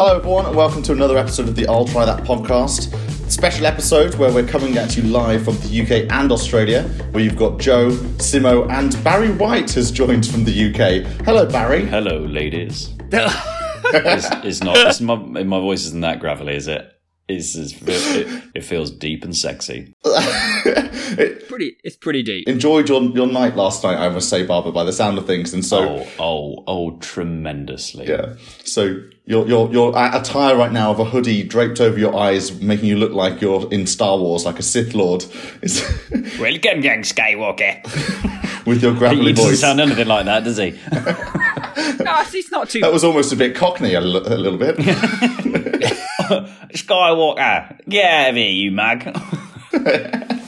Hello, everyone, and welcome to another episode of the I'll Try That podcast. Special episode where we're coming at you live from the UK and Australia, where you've got Joe, Simo, and Barry White has joined from the UK. Hello, Barry. Hello, ladies. it's, it's not. It's my, my voice isn't that gravelly, is it? It's, it's it, it feels deep and sexy. pretty it's pretty deep. Enjoyed your, your night last night, I must say, Barbara, by the sound of things. And so, Oh, oh, oh, tremendously. yeah. So your your your attire right now of a hoodie draped over your eyes, making you look like you're in Star Wars, like a Sith Lord, is Welcome, young Skywalker. with your he gravelly doesn't voice. sound anything like that, does he? No, it's, it's not too that was almost a bit cockney a, little bit. Skywalker, get out of here, you mag.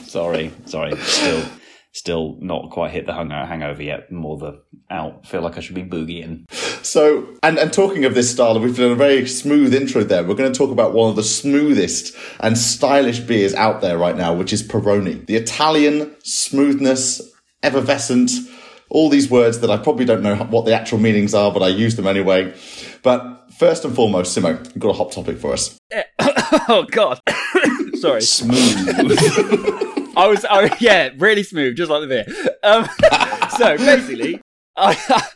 sorry, sorry. Still, still not quite hit the hung- hangover yet. More the out. Feel like I should be boogieing. So, and, and talking of this style, we've done a very smooth intro there. We're going to talk about one of the smoothest and stylish beers out there right now, which is Peroni. The Italian smoothness, effervescent, all these words that I probably don't know what the actual meanings are, but I use them anyway. But first and foremost, Simo, you've got a hot topic for us. Oh god. Sorry. Smooth. I was I, yeah, really smooth, just like the beer. Um, so basically I Oh,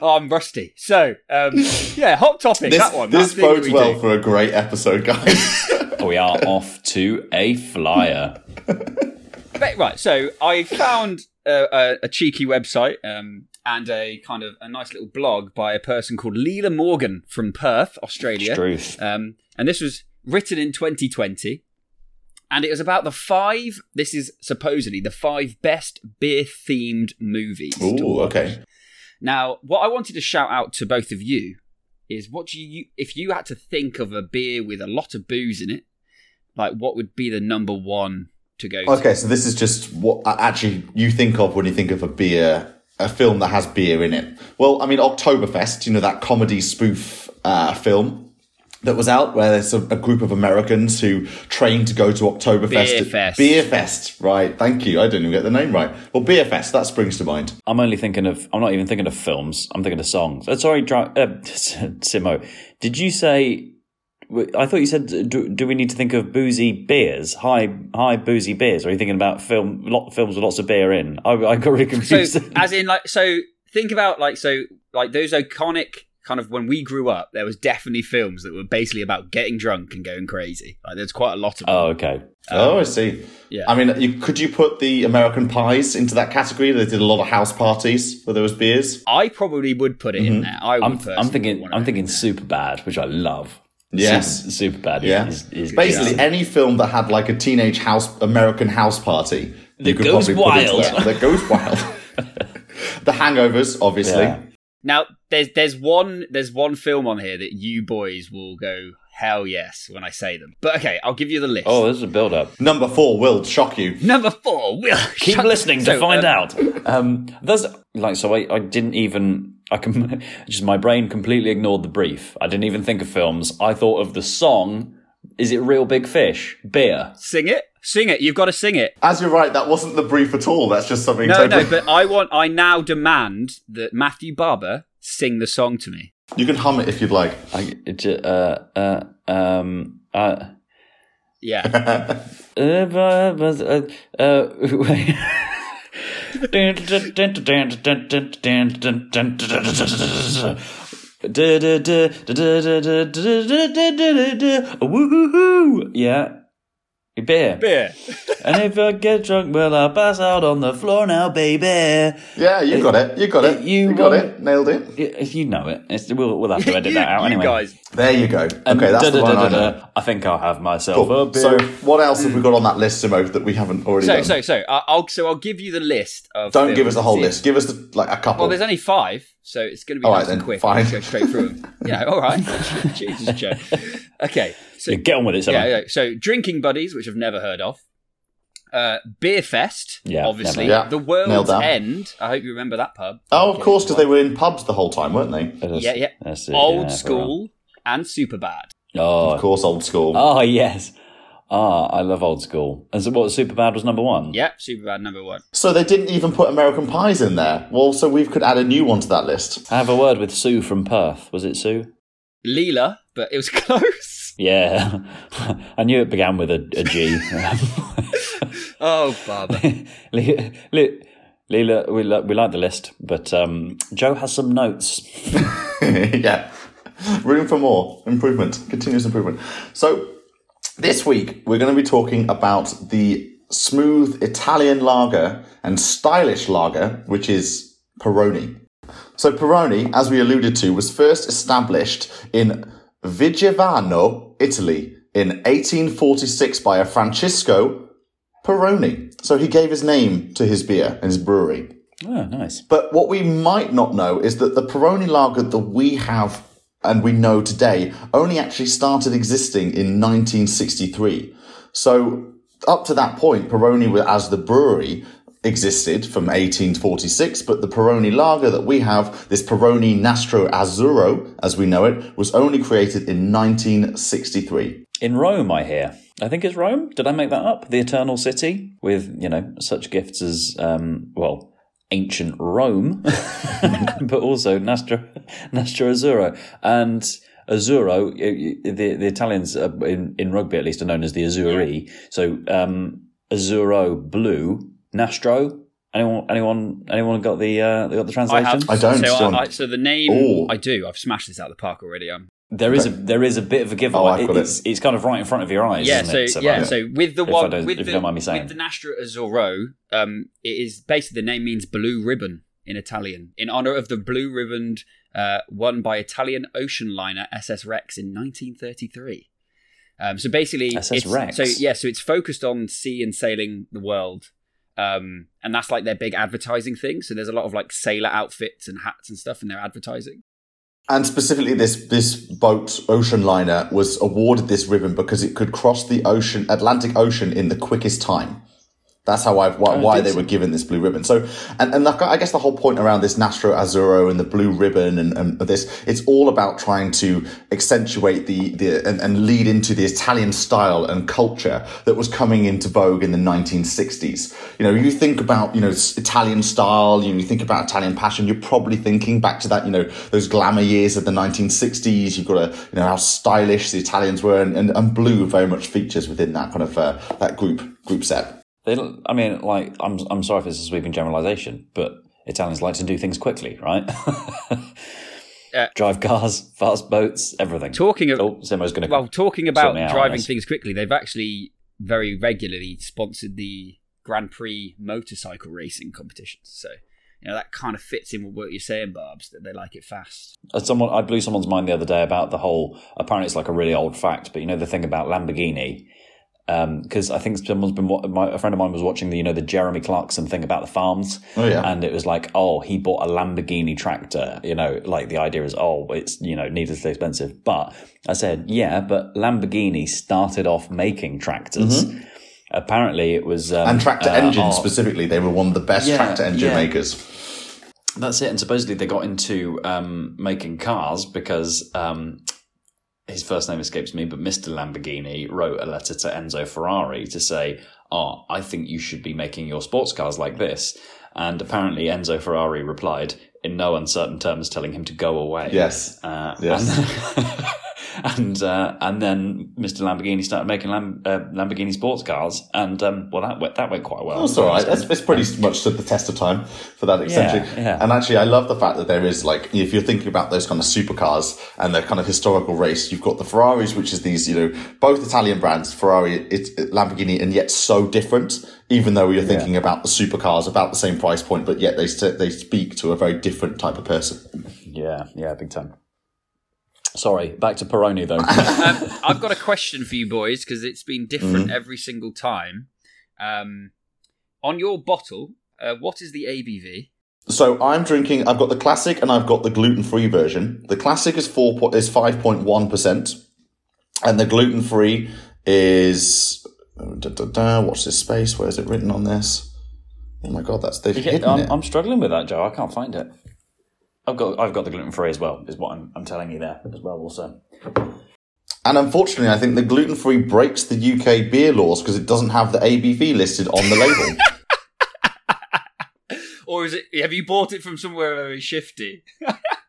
I'm rusty. So, um, yeah, hot topic. This, that one. this that bodes we well do. for a great episode, guys. we are off to a flyer. Ba- right so i found a, a, a cheeky website um, and a kind of a nice little blog by a person called leela morgan from perth australia Truth. um, and this was written in 2020 and it was about the five this is supposedly the five best beer themed movies to Ooh, okay. now what i wanted to shout out to both of you is what do you if you had to think of a beer with a lot of booze in it like what would be the number one to go to? Okay, so this is just what uh, actually you think of when you think of a beer, a film that has beer in it. Well, I mean, Oktoberfest, you know, that comedy spoof uh, film that was out where there's a, a group of Americans who train to go to Oktoberfest. Beer Fest. Beer Fest, right. Thank you. I didn't even get the name right. Well, Beer Fest, that springs to mind. I'm only thinking of. I'm not even thinking of films. I'm thinking of songs. Uh, sorry, Dri- uh, Simo. Did you say? I thought you said. Do, do we need to think of boozy beers? High, high boozy beers? Or are you thinking about film? Lot films with lots of beer in? I, I got really so confused. as in like so think about like so like those iconic kind of when we grew up there was definitely films that were basically about getting drunk and going crazy like there's quite a lot of them oh, okay. oh, I um, see. yeah. I mean, you, could you put the American Pies into that category? They did a lot of house parties where there was beers. I probably would put it in mm-hmm. there I would I'm, I'm thinking. want I'm thinking super bad, which I love. Yes. super, super bad. Yeah. is, is, Basically, any film that had like a teenage house American house party you could goes probably put into wild. that. That goes wild. the Hangovers, obviously. Yeah. Now there's there's one there's one film on here that you boys will go hell yes when I say them but okay I'll give you the list Oh, this is a build up. Number four will shock you. number four Will Keep Shut- listening to So, find um, out. Um, there's like so I, I didn't even I can just my brain completely ignored the brief. I didn't even think of films. I thought of the song. Is it Reel Big Fish? Beer. sing it sing it you've got to sing it As you're right, that wasn't the brief at all. That's just something No, totally. no, but I want. I now demand that Matthew Barber sing the song to me. You can hum it if you'd like. I uh uh um uh. Yeah, Uh, but- but, uh, uh, wait. Woohoo! Yeah. Beer. beer. And if I get drunk, well, I'll pass out on the floor now, baby. Yeah, you got it. You got it. you You got it. Nailed it. If you know it, it's, we'll, we'll have to edit you, that out you anyway. guys. There you go. Okay, Um, that's the one I know. I think I'll have myself a beer. So, what else have we got on that list, Simo, that we haven't already So, done? so, so, uh, I'll so I'll give you the list of. Don't give us the whole list. Give us the, like a couple. Well, there's only five, so it's going to be All nice right and then, quick. fine. Go straight through them. yeah, all right. Jesus, Joe. Okay, so Yeah, get on with it, yeah, yeah, so drinking buddies, which I've never heard of. Uh, Beer Fest, Yeah, obviously. Yeah, the nailed World's. End. I hope you remember that pub. oh, of course, because they were in pubs the whole time, weren't they? That's- Yeah, yeah. it, Old yeah, school and super bad. Oh, Of course, old school. oh yes. Ah, I love old school. And so what? Superbad was number one. Yep, super bad number one. So they didn't even put American Pies in there. Well, so we could add a new one to that list. I have a word with Sue from Perth. Was it Sue? Leela, but it was close. Yeah, I knew it began with a, a G. oh, Barbara. Le- Le- Leela, we, li- we like the list, but um, Joe has some notes. yeah. Room for more improvement, continuous improvement. So, this week we're going to be talking about the smooth Italian lager and stylish lager, which is Peroni. So, Peroni, as we alluded to, was first established in Vigevano, Italy, in 1846 by a Francisco Peroni. So, he gave his name to his beer and his brewery. Oh, nice. But what we might not know is that the Peroni lager that we have and we know today only actually started existing in 1963. So up to that point, Peroni as the brewery existed from 1846, but the Peroni lager that we have, this Peroni Nastro Azzurro, as we know it, was only created in 1963. In Rome, I hear. I think it's Rome. Did I make that up? The Eternal City with, you know, such gifts as, um, well, ancient Rome, but also Nastro, Nastro Azzurro. And Azzurro, the, the Italians in, in rugby at least are known as the Azzurri. So um, Azzurro blue, Nastro. Anyone, anyone, anyone got the uh, got the translation? I have. I don't, So, I, I, so the name Ooh. I do. I've smashed this out of the park already. Um, There is a there is a bit of a giveaway. Oh, it. it's, it's kind of right in front of your eyes. yeah. isn't So it, yeah. So with the one with if the you don't mind me saying. with the Nastro Azzurro, um, it is basically the name means blue ribbon in Italian in honor of the blue ribbon uh, won by Italian ocean liner SS Rex in 1933. Um, so basically, SS it's, Rex? So yeah, so it's focused on sea and sailing the world, um, and that's like their big advertising thing. So there's a lot of like sailor outfits and hats and stuff in their advertising. And specifically, this this boat, ocean liner, was awarded this ribbon because it could cross the ocean, Atlantic Ocean, in the quickest time. That's how I why, Oh, why they were given this blue ribbon. So, and and I guess the whole point around this Nastro Azzurro and the blue ribbon and, and this, it's all about trying to accentuate the the and, and lead into the Italian style and culture that was coming into vogue in the 1960s. You know, you think about you know Italian style, you, know, you think about Italian passion. You're probably thinking back to that you know those glamour years of the 1960s. You've got a you know how stylish the Italians were, and, and, and blue very much features within that kind of uh, that group group set. They, don't- I mean, like, I'm I'm sorry if it's a sweeping generalization, but Italians like to do things quickly, right? Uh, Drive cars, fast boats, everything. Talking of oh, Simo's going to. well, talking about me out on driving things quickly, they've actually very regularly sponsored the Grand Prix motorcycle racing competitions. So you know that kind of fits in with what you're saying, Barbs, that they like it fast. Uh, Someone I blew someone's mind the other day about the whole. Apparently, it's like a really old fact, but you know the thing about Lamborghini. Because I think someone's been. My, a friend of mine was watching the you know the Jeremy Clarkson thing about the farms. Oh, yeah. and it was like, oh, he bought a Lamborghini tractor. You know, like the idea is, oh, it's you know needlessly expensive. But I said, yeah, but Lamborghini started off making tractors. Apparently, it was um, and tractor uh, engines oh, specifically, they were one of the best Yeah, tractor engine yeah. makers. That's it. And supposedly they got into um, making cars because um, his first name escapes me, but Mr. Lamborghini wrote a letter to Enzo Ferrari to say, Oh, I think you should be making your sports cars like this. And apparently Enzo Ferrari replied in no uncertain terms, telling him to go away. Yes. Uh, Yes. And, and, uh, and then Mr. Lamborghini started making Lam- uh, Lamborghini sports cars, and um, well, that went that went quite well. That's all right. That's, it's pretty much stood the test of time for that extension. yeah. And actually, I love the fact that there is like, if you're thinking about those kind of supercars and the kind of historical race, you've got the Ferraris, which is these, you know, both Italian brands, Ferrari, it's Lamborghini, and yet so different. Even though you're thinking about the supercars, about the same price point, but yet they they speak to a very different type of person. Yeah, yeah, big time. Sorry, back to Peroni though. Um, I've got a question for you boys because it's been different Mm-hmm. every single time. Um, on your bottle, uh, what is the ABV? So I'm drinking. I've got the classic and I've got the gluten free version. The classic is four is five point one percent, and the gluten free is. Da, da, da, watch this space. Where is it written on this? Oh my god, that's they've hidden I'm, it. I'm struggling with that, Joe. I can't find it. I've got I've got the gluten free as well. Is what I'm, I'm telling you there as well. Also, And unfortunately, I think the gluten free breaks the UK beer laws because it doesn't have the ABV listed on the label. Or is it? Have you bought it from somewhere very shifty?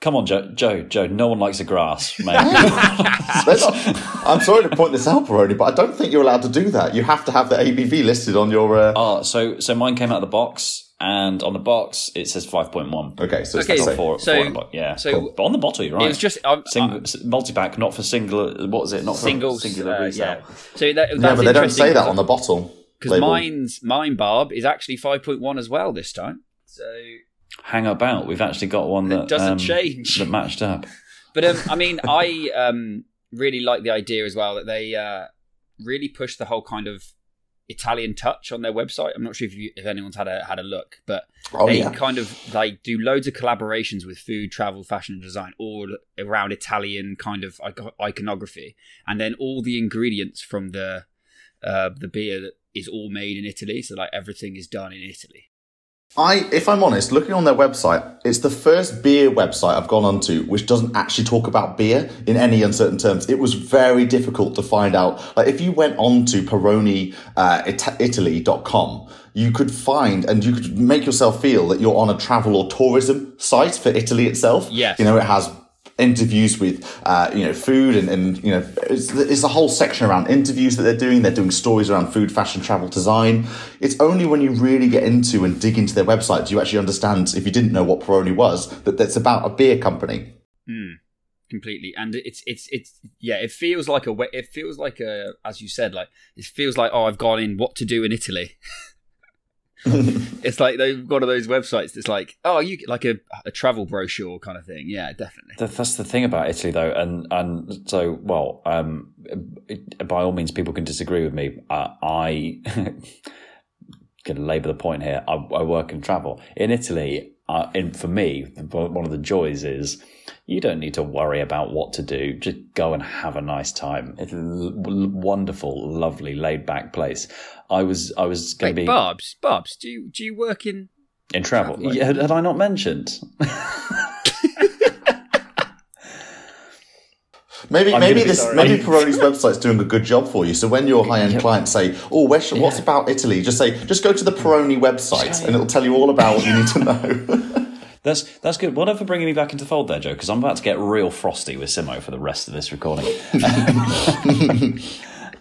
Come on, Joe. Joe. Joe. No one likes the grass, mate. Not- I'm sorry to point this out, Peroni, but I don't think you're allowed to do that. You have to have the ABV listed on your. Uh... oh, so so mine came out of the box, and on the box it says five point one. Okay, so it's Okay, the Not four, So- four in the box. Yeah, so- cool. but on the bottle, you're right. It was just um, Single, multi pack, not for single. What was it? Not for single, singular uh, resale. yeah. So that, that's yeah, but they don't say that on the bottle. because label. mine's mine barb is actually five point one as well this time. So, Hang about. We've actually got one that doesn't um, change. that matched up. but um, I mean, I um really like the idea as well that they uh really push the whole kind of Italian touch on their website. I'm not sure if you, if anyone's had a had a look, but Oh they yeah. kind of like do loads of collaborations with food, travel, fashion, and design, all around Italian kind of iconography, and then all the ingredients from the uh, the beer that is all made in Italy. So like everything is done in Italy. I, if I'm honest, looking on their website, it's the first beer website I've gone onto which doesn't actually talk about beer in any uncertain terms. It was very difficult to find out. Like if you went on to Peroni uh, Ita- Italy.com, you could find and you could make yourself feel that you're on a travel or tourism site for Italy itself. Yes. You know, it has interviews with uh, you know food and, and you know it's, it's a whole section around interviews that they're doing they're doing stories around food fashion travel design it's only when you really get into and dig into their website do you actually understand if you didn't know what Peroni was that that's about a beer company Mm, completely, and it's it's it's yeah. It feels like a. It feels like a as you said, like it feels like oh, I've gone in what to do in Italy. it's like they've one of those websites that's like oh, you like a a travel brochure kind of thing. Yeah, definitely. That- That's the thing about Italy, though, and and so well. Um, by all means, people can disagree with me. Uh, I going to labour the point here. I, I work and travel in Italy. Uh, and for me, one of the joys is you don't need to worry about what to do. Just go and have a nice time. It's a l- wonderful, lovely, laid back place. I was I was going to be Barbs, Barbs, do you do you work in? in travel. Yeah, had I not mentioned? maybe I'm maybe this sorry. maybe Peroni's website's doing a good job for you so when your high-end Yeah. clients say oh what's about Italy just say just go to the Peroni website and it'll tell you all about what you need to know That's that's good. For bringing me back into fold there, Joe, because I'm about to get real frosty with Simo for the rest of this recording.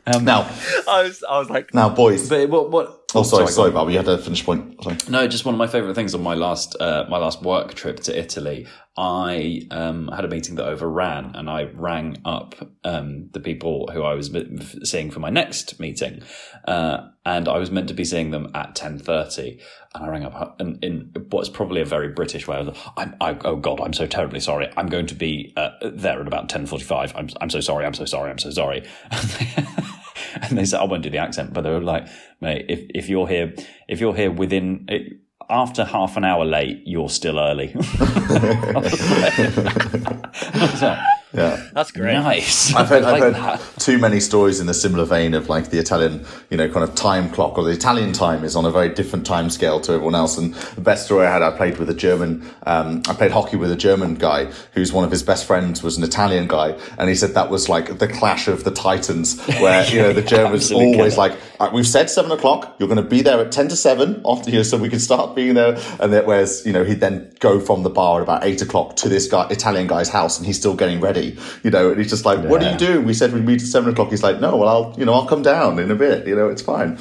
Um, now I was I was like now boys But what? what oh sorry sorry. Barbara you had a finish point sorry No, just one of my favourite things on my last uh, my last work trip to Italy. I um, had a meeting that overran, and I rang up um, the people who I was seeing for my next meeting, uh, and I was meant to be seeing them at ten thirty. And I rang up and in what's probably a very British way. I was like, I'm, I, "Oh God, I'm so terribly sorry. I'm going to be uh, there at about ten forty-five. I'm I'm so sorry. I'm so sorry. I'm so sorry." and they said, "I won't do the accent," but they were like, "Mate, if if you're here, if you're here within." It, after half an hour late, you're still early. I was like, yeah that's great. nice. I've heard, I I've like heard too many stories in a similar vein of like the Italian, you know, kind of time clock or the Italian time is on a very different time scale to everyone else. And the best story I had, I played with a German, um, I played hockey with a German guy who's one of his best friends was an Italian guy. And he said that was like the clash of the titans where, you know, the Germans Absolute always killer. like, "All right, we've said seven o'clock, you're going to be there at 10 to seven after, you know, so we can start being there. And that whereas, you know, he'd then go from the bar at about eight o'clock to this guy, Italian guy's house and he's still getting ready, you know, and he's just like, what are you doing? We said we'd meet at seven o'clock. He's like, no, well, I'll, you know, I'll come down in a bit, you know, it's fine.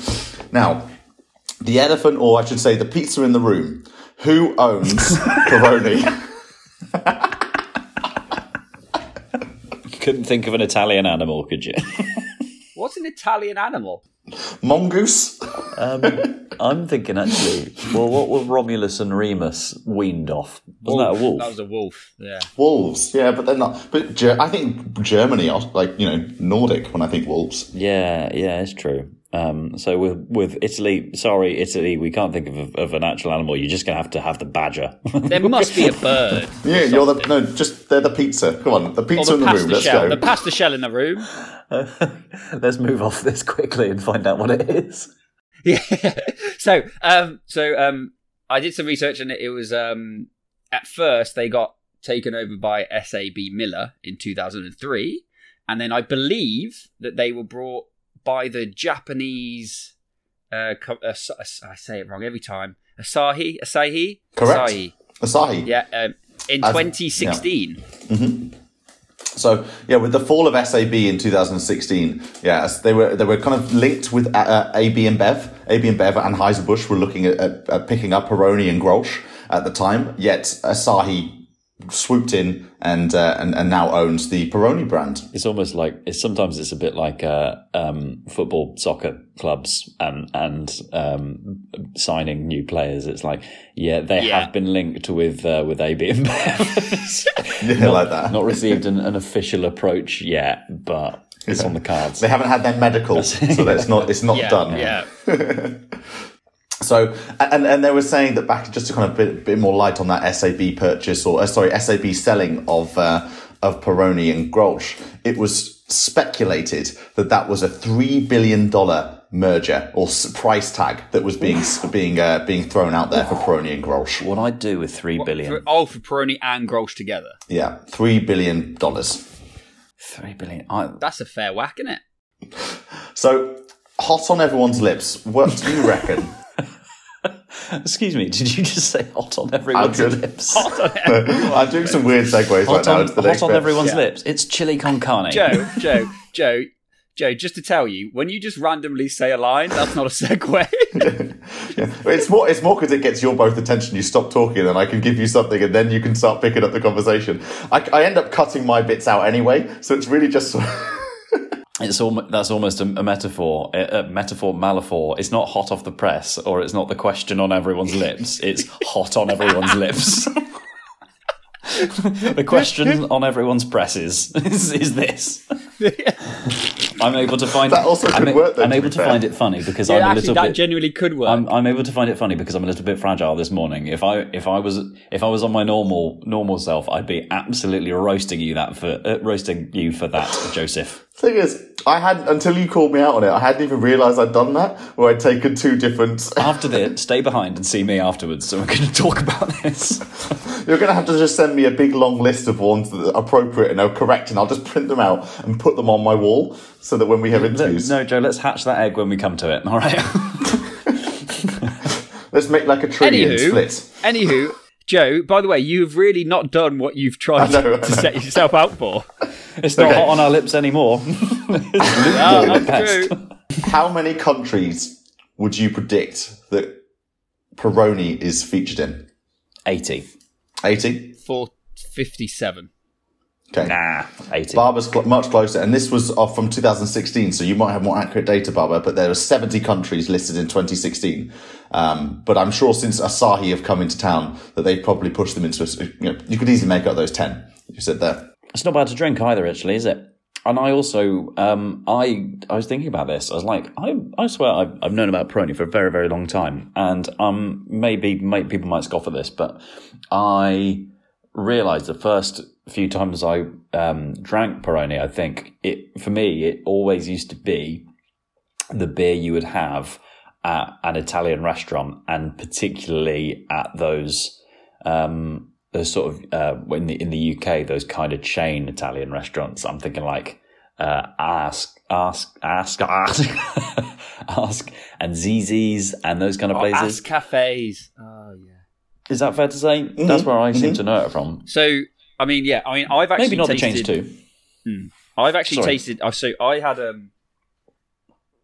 Now, the elephant, or I should say the pizza in the room. Who owns Peroni? Couldn't think of an Italian animal, could you? What's an Italian animal? Mongoose? Um, I'm thinking actually. Well, what were Romulus and Remus weaned off? Wasn't that a wolf? That was a wolf. Yeah. Wolves, yeah, but they're not. But Ger- I think Germany are like, you know, Nordic when I think wolves. Yeah, yeah, it's true. Um, so with with Italy, sorry, Italy, we can't think of, of an actual animal. You're just gonna have to have the badger. There must be a bird. Yeah, you're the, no, just, they're the pizza. Come on, the pizza the in the room, pasta let's shell. go. The pasta shell in the room. Let's move off this quickly and find out what it is. Yeah. so, um, so um, I did some research, and it was um, at first they got taken over by SAB Miller in 2003, and then I believe that they were brought by the Japanese. Uh, co- uh, I say it wrong every time. Asahi, Asahi, Correct. Asahi. Asahi. Yeah, um, in As- 2016. So yeah, with the fall of SAB in 2016, yeah, they were they were kind of linked with uh, uh, AB InBev. AB InBev and Anheuser Busch were looking at, at, at picking up Peroni and Grolsch at the time. Yet Asahi swooped in and uh, and, and now owns the Peroni brand. It's almost like it's sometimes it's a bit like uh, um, football, soccer clubs, and and um, signing new players. It's like yeah, they Yeah. have been linked with uh, with AB InBev. Yeah, like that. Not received an, an official approach yet, but it's on the cards. They haven't had their medical, so that's not it's not Yeah, done. yeah. So, and and they were saying that back just to kind of bit, bit more light on that SAB purchase or uh, sorry SAB selling of uh, of Peroni and Grolsch, it was speculated that that was a three billion dollar merger or price tag that was being being uh, being thrown out there for Peroni and Grolsch. What I'd do with three billion, For, oh, for Peroni and Grolsch together. Yeah, three billion dollars. three billion. I, That's a fair whack, isn't it? So hot on everyone's lips. What do you reckon? excuse me, did you just say hot on everyone's good. lips? I'm doing some weird segues Hot now. on, into the hot on bit. everyone's Yeah. lips. It's chili con carne. Joe, Joe, Joe, Joe, just to tell you, when you just randomly say a line, that's not a segue. Yeah. It's more. It's more because it gets your both attention. You stop talking, and I can give you something, and then you can start picking up the conversation. I, I end up cutting my bits out anyway, so it's really just. It's almost that's almost a, a metaphor, a, a metaphor malaphor. It's not hot off the press, or it's not the question on everyone's lips. It's hot on everyone's lips. the question on everyone's presses is, is this. I'm able to find That also I'm, could work, though, I'm able be to fair. find it funny because yeah, I'm a actually, little that bit. genuinely could work. I'm, I'm able to find it funny because I'm a little bit fragile this morning. If I if I was if I was on my normal normal self, I'd be absolutely roasting you that for uh, roasting you for that, Joseph. Thing is, I hadn't until you called me out on it. I hadn't even realised I'd done that, where I'd taken two different. After this, stay behind and see me afterwards. So we're going to talk about this. You're going to have to just send me a big long list of ones that are appropriate and are correct, and I'll just print them out and put them on my wall so that when we have interviews, No, Joe, let's hatch that egg when we come to it. All right. let's make like a trillion Anywho, split. anywho, Joe. By the way, you've really not done what you've tried know, I to set yourself out for. it's not Okay. hot on our lips anymore. Oh, Lukewarm at that's best. true. How many countries would you predict that Peroni is featured in? Eighty. 80? For fifty-seven. Okay. Nah, eighty. Barber's cl- much closer, and this was off from 2016, so you might have more accurate data, Barber, but there are 70 countries listed in 2016. Um, but I'm sure since Asahi have come into town that they've probably pushed them into, a, you know, you could easily make up those 10 you said there. It's not bad to drink either, actually, is it? And I also, um, I I was thinking about this. I was like, I I swear I've, I've known about Peroni for a very very long time, and um, maybe may, people might scoff at this, but I realized the first few times I um, drank Peroni, I think it for me it always used to be the beer you would have at an Italian restaurant, and particularly at those um, those sort of uh, in the in the UK, those kind of chain Italian restaurants. I'm thinking like uh, ask, ask, ask, ask, ask, and Zizzi's and those kind of Oh, places. ask cafes. Oh yeah. Is that fair to say? That's mm-hmm. where I seem mm-hmm. to know it from. So I mean, yeah. I mean, I've actually Maybe not tasted, the chains too. Hmm. I've actually Sorry. tasted. So I had um.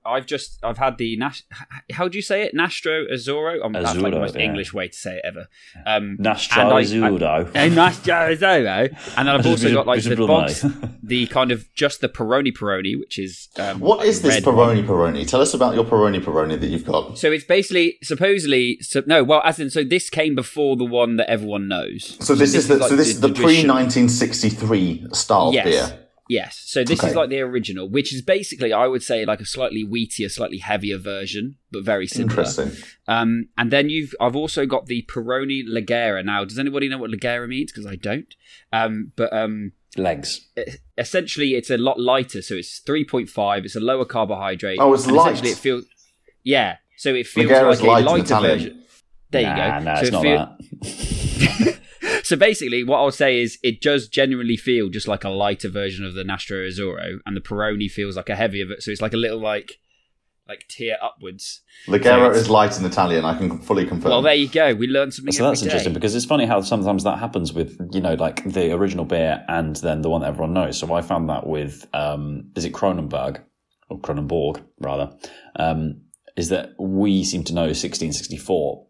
I've just I've had the Nash. How do you say it? Nastro Azzurro. Um, that's like the most yeah. English way to say it ever. Um, Nastro and I- and Nastro Azzurro. And then I've also got like the box, the kind of just the Peroni Peroni, which is um, What like is this. Peroni Peroni? Tell us about your Peroni Peroni that you've got. So it's basically supposedly so, no. Well, as in, so this came before the one that everyone knows. So this, is the like so this is the pre 1963 style Yes. beer. Yes. So this is like the original, which is basically, I would say, like a slightly wheatier, slightly heavier version, but very similar. Interesting. Um, and then you've, I've also got the Peroni Leggera. Now, does anybody know what Leggera means? Because I don't. Um, but um, Legs. essentially, it's a lot lighter. So it's three point five. It's a lower carbohydrate. Oh, it's light. Essentially, it feels. Yeah. So it feels Leggera's like a lighter version. There you go. Nah, so it's it not feel- that. so basically, what I'll say is it does genuinely feel just like a lighter version of the Nastro Azzurro, and the Peroni feels like a heavier. ver- So it's like a little like like tier upwards. Ligero it's- is light in Italian. I can fully confirm. Well, there you go. We learned something. So that's every interesting because it's funny how sometimes that happens with you know like the original beer and then the one that everyone knows. So I found that with um, is it Kronenberg or Kronenbourg rather? Um, is that we seem to know 1664,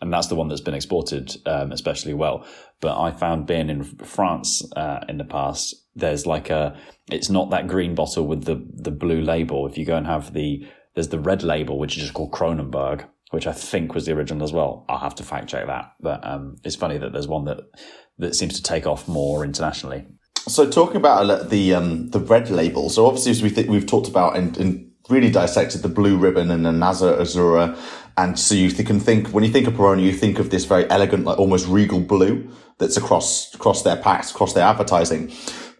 and that's the one that's been exported um, especially well. But I found being in France uh, in the past, there's like a it's not that green bottle with the the blue label. If you go and have the there's the red label, which is just called Kronenberg, which I think was the original as well. I'll have to fact check that. But um, it's funny that there's one that that seems to take off more internationally. So talking about the um, the red label. So obviously, as we we've talked about and, really dissected the blue ribbon and the Nastro Azzurro, and so you can think when you think of Peroni, you think of this very elegant, like almost regal blue that's across across their packs, across their advertising.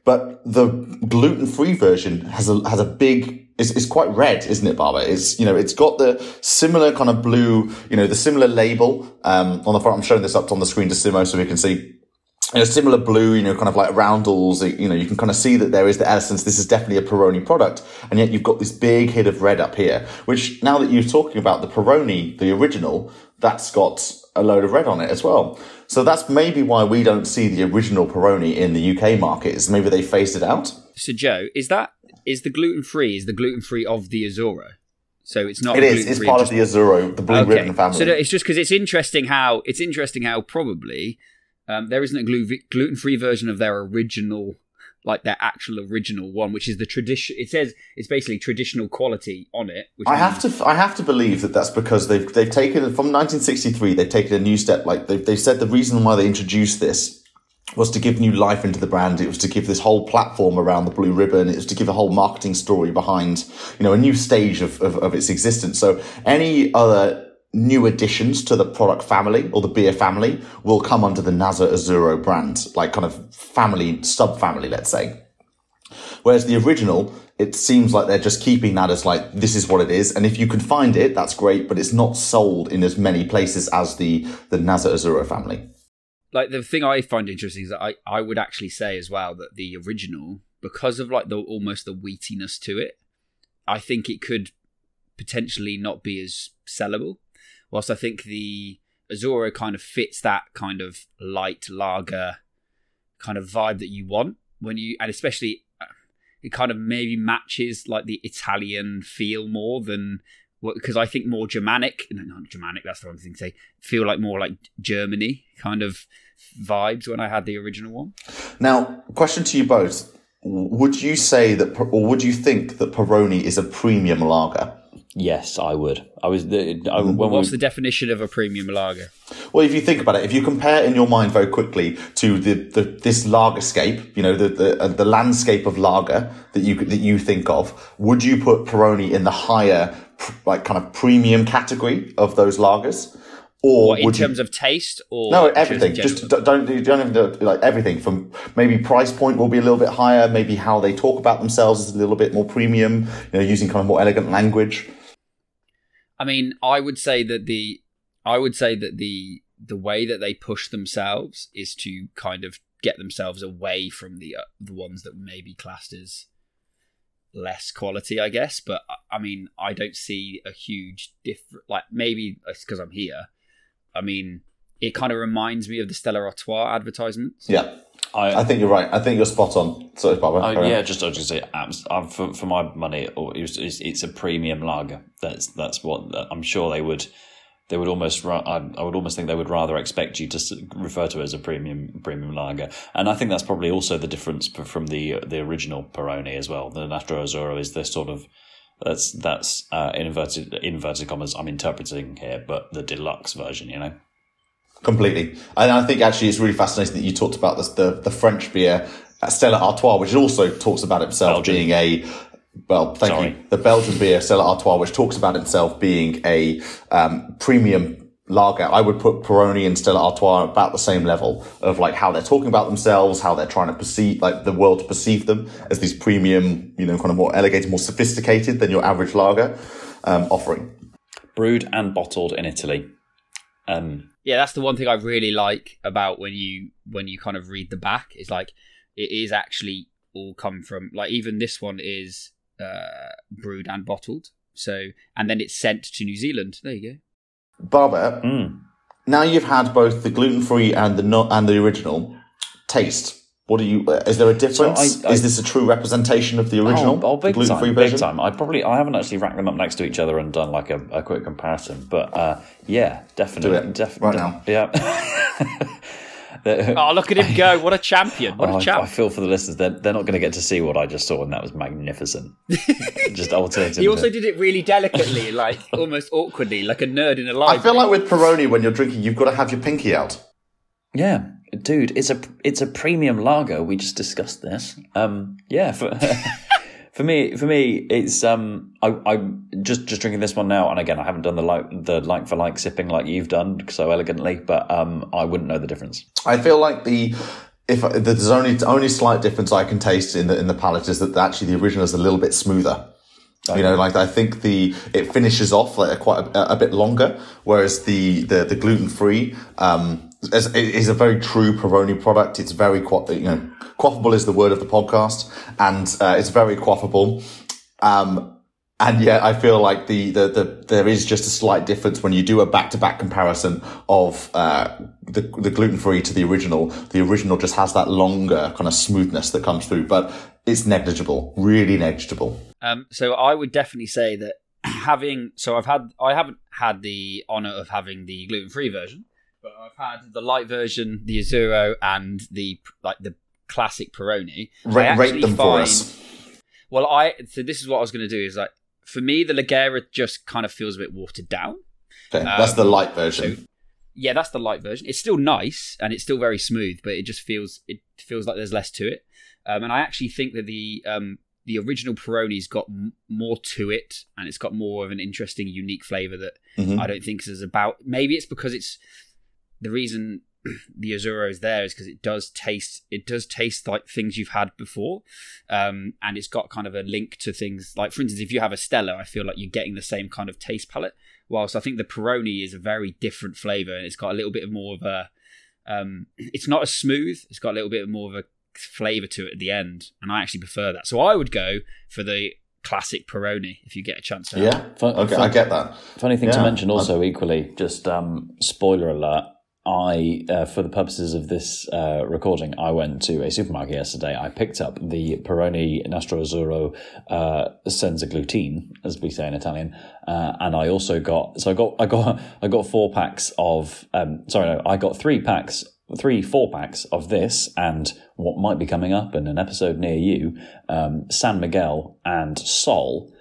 But the gluten free version has a has a big is, is quite red, isn't it, Barbara? It's you know it's got the similar kind of blue, you know, the similar label um, on the front. I'm showing this up on the screen to Simo so we can see you know, similar blue, you know, kind of like roundels, you know, you can kind of see that there is the essence. This is definitely a Peroni product. And yet you've got this big hit of red up here, which now that you're talking about the Peroni, the original, that's got a load of red on it as well. So that's maybe why we don't see the original Peroni in the UK market is maybe they phased it out. So, Joe, is that is the gluten free? Is the gluten free of the Azzurro? So it's not. It is. It's part just- of the Azzurro, the blue ribbon family. So it's just because it's interesting how it's interesting how probably um, there isn't a gluten free version of their original, like their actual original one, which is the tradition. It says it's basically traditional quality on it. Which I have to, I have to believe that that's because they've they've taken from 1963. They've taken a new step. Like they've they've said the reason why they introduced this was to give new life into the brand. It was to give this whole platform around the blue ribbon. It was to give a whole marketing story behind, you know, a new stage of of, of its existence. So any other new additions to the product family or the beer family will come under the Nastro Azzurro brand, like kind of family sub family, let's say. Whereas the original, it seems like they're just keeping that as like, this is what it is. And if you can find it, that's great, but it's not sold in as many places as the, the Nastro Azzurro family. like the thing I find interesting is that I, I would actually say as well that the original, because of like the almost the wheatiness to it, I think it could potentially not be as sellable. Whilst I think the Azzurro kind of fits that kind of light lager kind of vibe that you want when you, and especially uh, it kind of maybe matches like the Italian feel more than because I think more Germanic, not Germanic, that's the wrong thing to say. Feel like more like Germany kind of vibes when I had the original one. Now, question to you both. Would you say that, or would you think that Peroni is a premium lager? Yes, I would. I was the I, when What's we, the definition of a premium lager? Well, if you think about it, if you compare in your mind very quickly to the, the this lagerscape, you know, the the, uh, the landscape of lager that you that you think of, would you put Peroni in the higher, pr- like kind of premium category of those lagers, or What, in terms you? of taste or no, in terms of everything. Just don't do don't even do, like everything. From maybe price point will be a little bit higher. Maybe how they talk about themselves is a little bit more premium. You know, using kind of more elegant language. I mean, I would say that the I would say that the the way that they push themselves is to kind of get themselves away from the uh, the ones that may be classed as less quality, I guess. But I- I mean, I don't see a huge difference. Like maybe it's because I'm here. I mean, it kind of reminds me of the Stella Artois advertisements. Yeah, I I, think you're right. I think you're spot on. Sorry, Barbara. I, carry on. yeah, just I was just say um, for for my money, it was, it's, it's a premium lager. That's that's what I'm sure they would. They would almost. I, I would almost think they would rather expect you to refer to it as a premium premium lager, and I think that's probably also the difference from the the original Peroni as well. The Nastro Azzurro is this sort of that's that's uh, in inverted inverted commas. I'm interpreting here, but the deluxe version, you know. Completely. And I think actually it's really fascinating that you talked about this, the, the French beer, Stella Artois, which also talks about itself Belgium. being a, well, thank Sorry. you. The Belgian beer, Stella Artois, which talks about itself being a um, premium lager. I would put Peroni and Stella Artois about the same level of like how they're talking about themselves, how they're trying to perceive, like the world to perceive them as these premium, you know, kind of more elevated, more sophisticated than your average lager um, offering. Brewed and bottled in Italy. Um, yeah that's the one thing i really like about when you when you kind of read the back is like it is actually all come from like even this one is uh brewed and bottled so and then it's sent to New Zealand. There you go. Barber, Mm. now you've had both the gluten free and the not and the original taste. What do you? uh, Is there a difference? I- I- is this a true representation of the original, Oh, oh big gluten free time, version? big time. I probably I haven't actually racked them up next to each other and done like a, a quick comparison, but uh, yeah, definitely, Do it Def- right def- now. Yeah. The- Oh, look at him go! What a champion! What Oh, a I, I champ! feel for the listeners; they're, they're not going to get to see what I just saw, and that was magnificent. just alternative. He also did it really delicately, like almost awkwardly, like a nerd in a library. I feel like with Peroni, when you're drinking, you've got to have your pinky out. Yeah, dude, it's a it's a premium lager. We just discussed this. Um, yeah, for for me, for me, it's um, I I'm just just drinking this one now, and again, I haven't done the like the like for like sipping like you've done so elegantly, but um, I wouldn't know the difference. I feel like the if there's only only slight difference I can taste in the in the palate is that actually the original is a little bit smoother. You know, like I think the it finishes off like quite a, a bit longer, whereas the the, the gluten free um is, is a very true Peroni product. It's very you know quaffable is the word of the podcast, and uh, it's very quaffable. Um, and yet, I feel like the, the, the, there is just a slight difference when you do a back to back comparison of, uh, the, the gluten free to the original. The original just has that longer kind of smoothness that comes through, but it's negligible, really negligible. Um, so I would definitely say that having so I've had I haven't had the honor of having the gluten free version, but I've had the light version, the Azzurro, and the like the classic Peroni. Ra- rate them for us. Well, I so this is what I was going to do is like for me the Leggera just kind of feels a bit watered down. Okay, that's the um, light version. so- Yeah, that's the light version. It's still nice and it's still very smooth, but it just feels it feels like there's less to it. Um, and I actually think that the um, the original Peroni's got m- more to it, and it's got more of an interesting, unique flavor that Mhm. I don't think is about. Maybe it's because it's the reason the Azzurro is there is because it does taste it does taste like things you've had before, um, and it's got kind of a link to things like, for instance, if you have a Stella, I feel like you're getting the same kind of taste palette. Whilst I think the Peroni is a very different flavor, and it's got a little bit more of a. Um, it's not as smooth. It's got a little bit more of a flavor to it at the end, and I actually prefer that. So I would go for the classic Peroni if you get a chance to. have. Yeah. Fun- Okay, fun- I get that. Funny thing to mention also equally, just um, spoiler alert. I, uh, for the purposes of this uh, recording, I went to a supermarket yesterday. I picked up the Peroni Nastro Azzurro uh, senza glutine, as we say in Italian, uh, and I also got so I got I got I got four packs of um, sorry no I got three packs three four packs of this and what might be coming up in an episode near you, um, San Miguel and Sol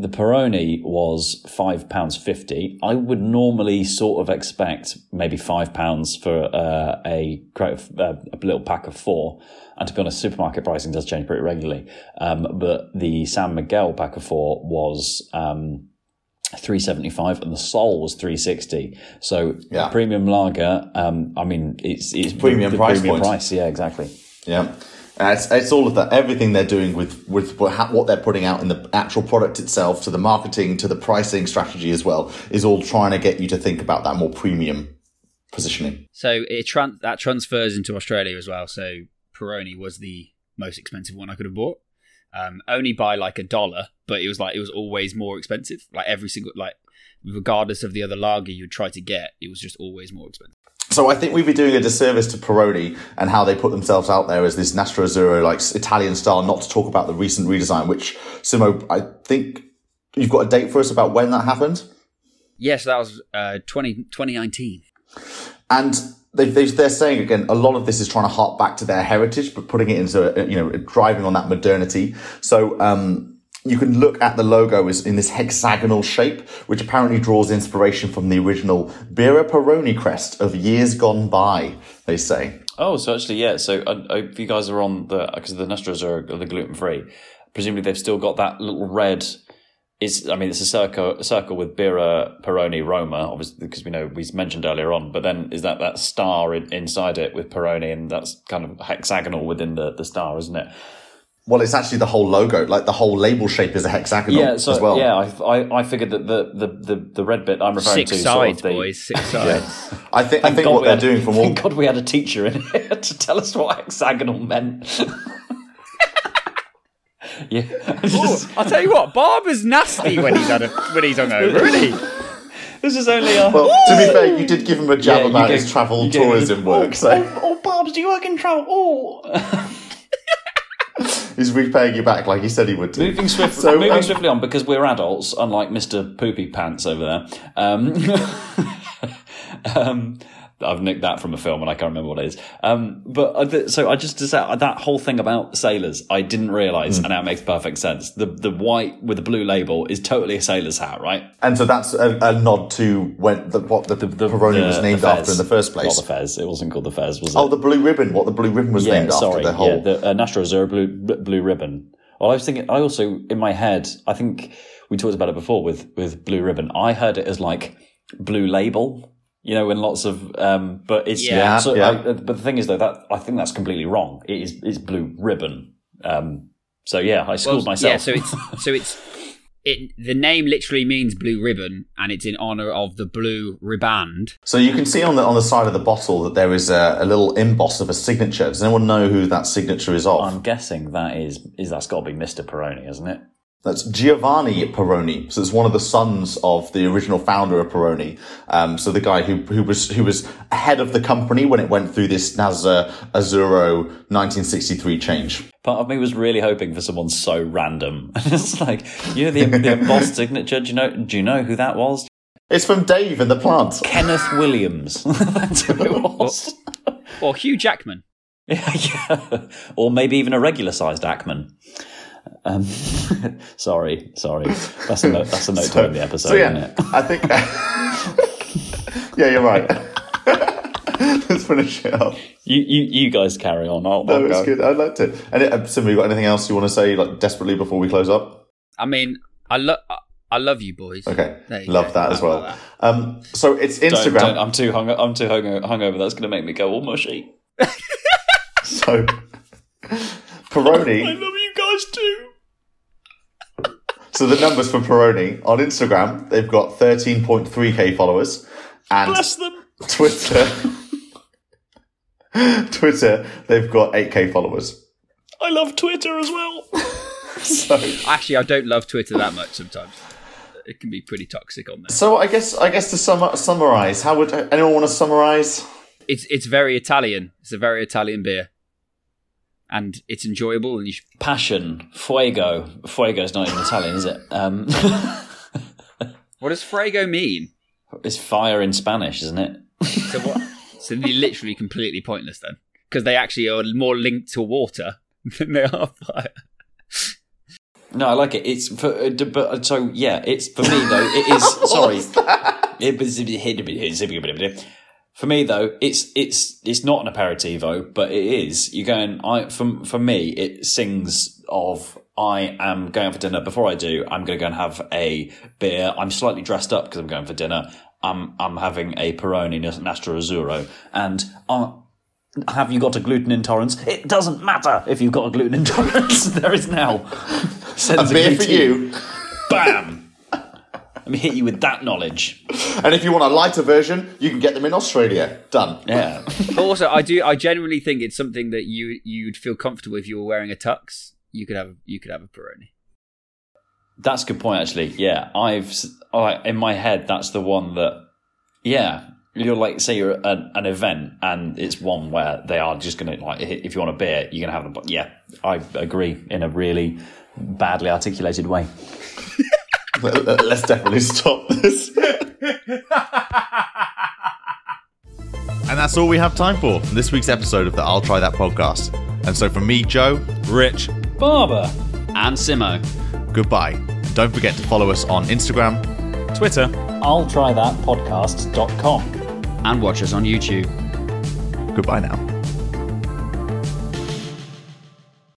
the Peroni was five pounds fifty. I would normally sort of expect maybe five pounds for uh, a uh, a little pack of four. And to be honest, supermarket pricing does change pretty regularly. Um, but the San Miguel pack of four was um, three seventy five, and the Sol was three sixty. So Yeah. premium lager. Um, I mean, it's it's Premium price premium point. price. Yeah, exactly. Yeah. It's, it's all of that, everything they're doing with, with what what they're putting out in the actual product itself, to the marketing, to the pricing strategy as well, is all trying to get you to think about that more premium positioning. So it tran- that transfers into Australia as well. So Peroni was the most expensive one I could have bought, um, only by like a dollar. But it was like it was always more expensive. Like every single like, regardless of the other lager you'd try to get, it was just always more expensive. So I think we'd be doing a disservice to Peroni and how they put themselves out there as this Nastro Azzurro, like Italian style, not to talk about the recent redesign, which, Simo, I think you've got a date for us about when that happened? Yes, that was uh, 20, 2019. And they, they're saying again, a lot of this is trying to hark back to their heritage, but putting it into, you know, driving on that modernity. So, um, you can look at the logo as in this hexagonal shape, which apparently draws inspiration from the original Birra Peroni crest of years gone by, they say. Oh, so actually, yeah. So uh, uh, if you guys are on the because the Nestros are the gluten free, presumably they've still got that little red. It's I mean it's a circle a circle with Birra Peroni, Roma, obviously because we know we mentioned earlier on. But then is that that star in, inside it with Peroni, and that's kind of hexagonal within the the star, isn't it? Well, it's actually the whole logo, like the whole label shape is a hexagonal Yeah. So as well. yeah, I, I I figured that the the the, the red bit I'm referring Six to sides, sort of the, boys. Six sides. I think I think God what they're had- doing from all Thank God we had a teacher in here to tell us what hexagonal meant. Yeah. Oh, I'll tell you what, Barber's nasty when he's had a, when he's hungover, isn't he? this is only a. Well, to be fair, you did give him a jab Yeah, you about gave- his travel you gave- tourism work, oh, so Oh, oh, Barbs, do you work in travel? Oh. He's repaying you back like he said he would do. Moving swiftly, So, moving um, swiftly on because we're adults, unlike Mister Poopy Pants over there. Um, um, I've nicked that from a film and I can't remember what it is. Um, but th- so I just to say that whole thing about sailors, I didn't realize, and now it makes perfect sense. The the white with the blue label is totally a sailor's hat, right? And so that's a, a nod to when the, what the, the Peroni was named the after in the first place. Not the Fez. It wasn't called the Fez, was it? Oh, the blue ribbon. What the blue ribbon was yeah, named sorry. after. The whole. Yeah, the uh, Nastro Azzurro blue blue ribbon. Well, I was thinking. I also in my head. I think we talked about it before with with blue ribbon. I heard it as like blue label. You know, in lots of, um, but it's Yeah, So, yeah. I, uh, but the thing is, though, that I think that's completely wrong. It is it's blue ribbon. Um, so yeah, I schooled myself. Yeah, so it's so it's it. The name literally means blue ribbon, and it's in honor of the blue riband. So you can see on the on the side of the bottle that there is a, a little emboss of a signature. Does anyone know who that signature is of? I'm guessing that is is that's got to be Mister Peroni, isn't it? That's Giovanni Peroni. So it's one of the sons of the original founder of Peroni. Um, so the guy who, who was, who was head of the company when it went through this Nastro Azzurro 1963 change. Part of me was really hoping for someone so random. it's like, you know, the, the embossed signature. Do you know? Do you know who that was? It's from Dave in the plant. Kenneth Williams. That's who it was. Or Hugh Jackman. yeah, yeah. Or maybe even a regular sized Ackman. Um, sorry, sorry. That's a note. That's a note to end the episode, So isn't yeah, it? I think. yeah, you're right. Let's finish it up. You, you, you guys carry on. I'll, No, I'll it's go. good. I liked it. And uh, Sim, you got anything else you want to say, like desperately before we close up? I mean, I love I love you boys. Okay, you love go. that as well. about Um, so it's Don't- Instagram. don't- I'm too hung. I'm too hung, hungover. That's going to make me go all mushy. So Peroni. Love you guys too. So the numbers for Peroni on Instagram, they've got 13.3k followers, and Bless them. Twitter, Twitter, they've got 8k followers. I love Twitter as well. So, Actually, I don't love Twitter that much sometimes. It can be pretty toxic on there. so I guess I guess to sum, summarize, how would anyone want to summarize? It's it's very Italian. It's a very Italian beer, and it's enjoyable. And you should, Passion, fuego. Fuego's not even Italian, is it? Um, what does Frago mean? it's fire in Spanish, isn't it? So what? so they're literally completely pointless then, because they actually are more linked to water than they are fire. No, I like it. It's for, uh, but uh, so yeah. It's for me though. It is sorry. It was- For me though, it's it's it's not an aperitivo, but it is. You're going. I for for me, it sings of. I am going for dinner. Before I do, I'm going to go and have a beer. I'm slightly dressed up because I'm going for dinner. I'm I'm having a Peroni Nastro Azzurro, and I'm have you got a gluten intolerance? It doesn't matter if you've got a gluten intolerance. there is now. A beer for you. Bam. Let me hit you with that knowledge. And if you want a lighter version, you can get them in Australia. Done. Yeah. But also, I do. I genuinely think it's something that you you'd feel comfortable if you were wearing a tux. You could have you could have a Peroni. That's a good point, actually. Yeah. I've, s- I- in my head, that's the one that, yeah. You're like, say you're at an, an event and it's one where they are just going to, like, if you want a beer, you're going to have them. But yeah, I agree in a really badly articulated way. Let's definitely stop this. And that's all we have time for in this week's episode of the I'll Try That podcast. And so from me, Joe, Rich, Barber. And Simo. goodbye. Don't forget to follow us on Instagram. Twitter. I'll try that podcast.com. And watch us on YouTube. Goodbye now.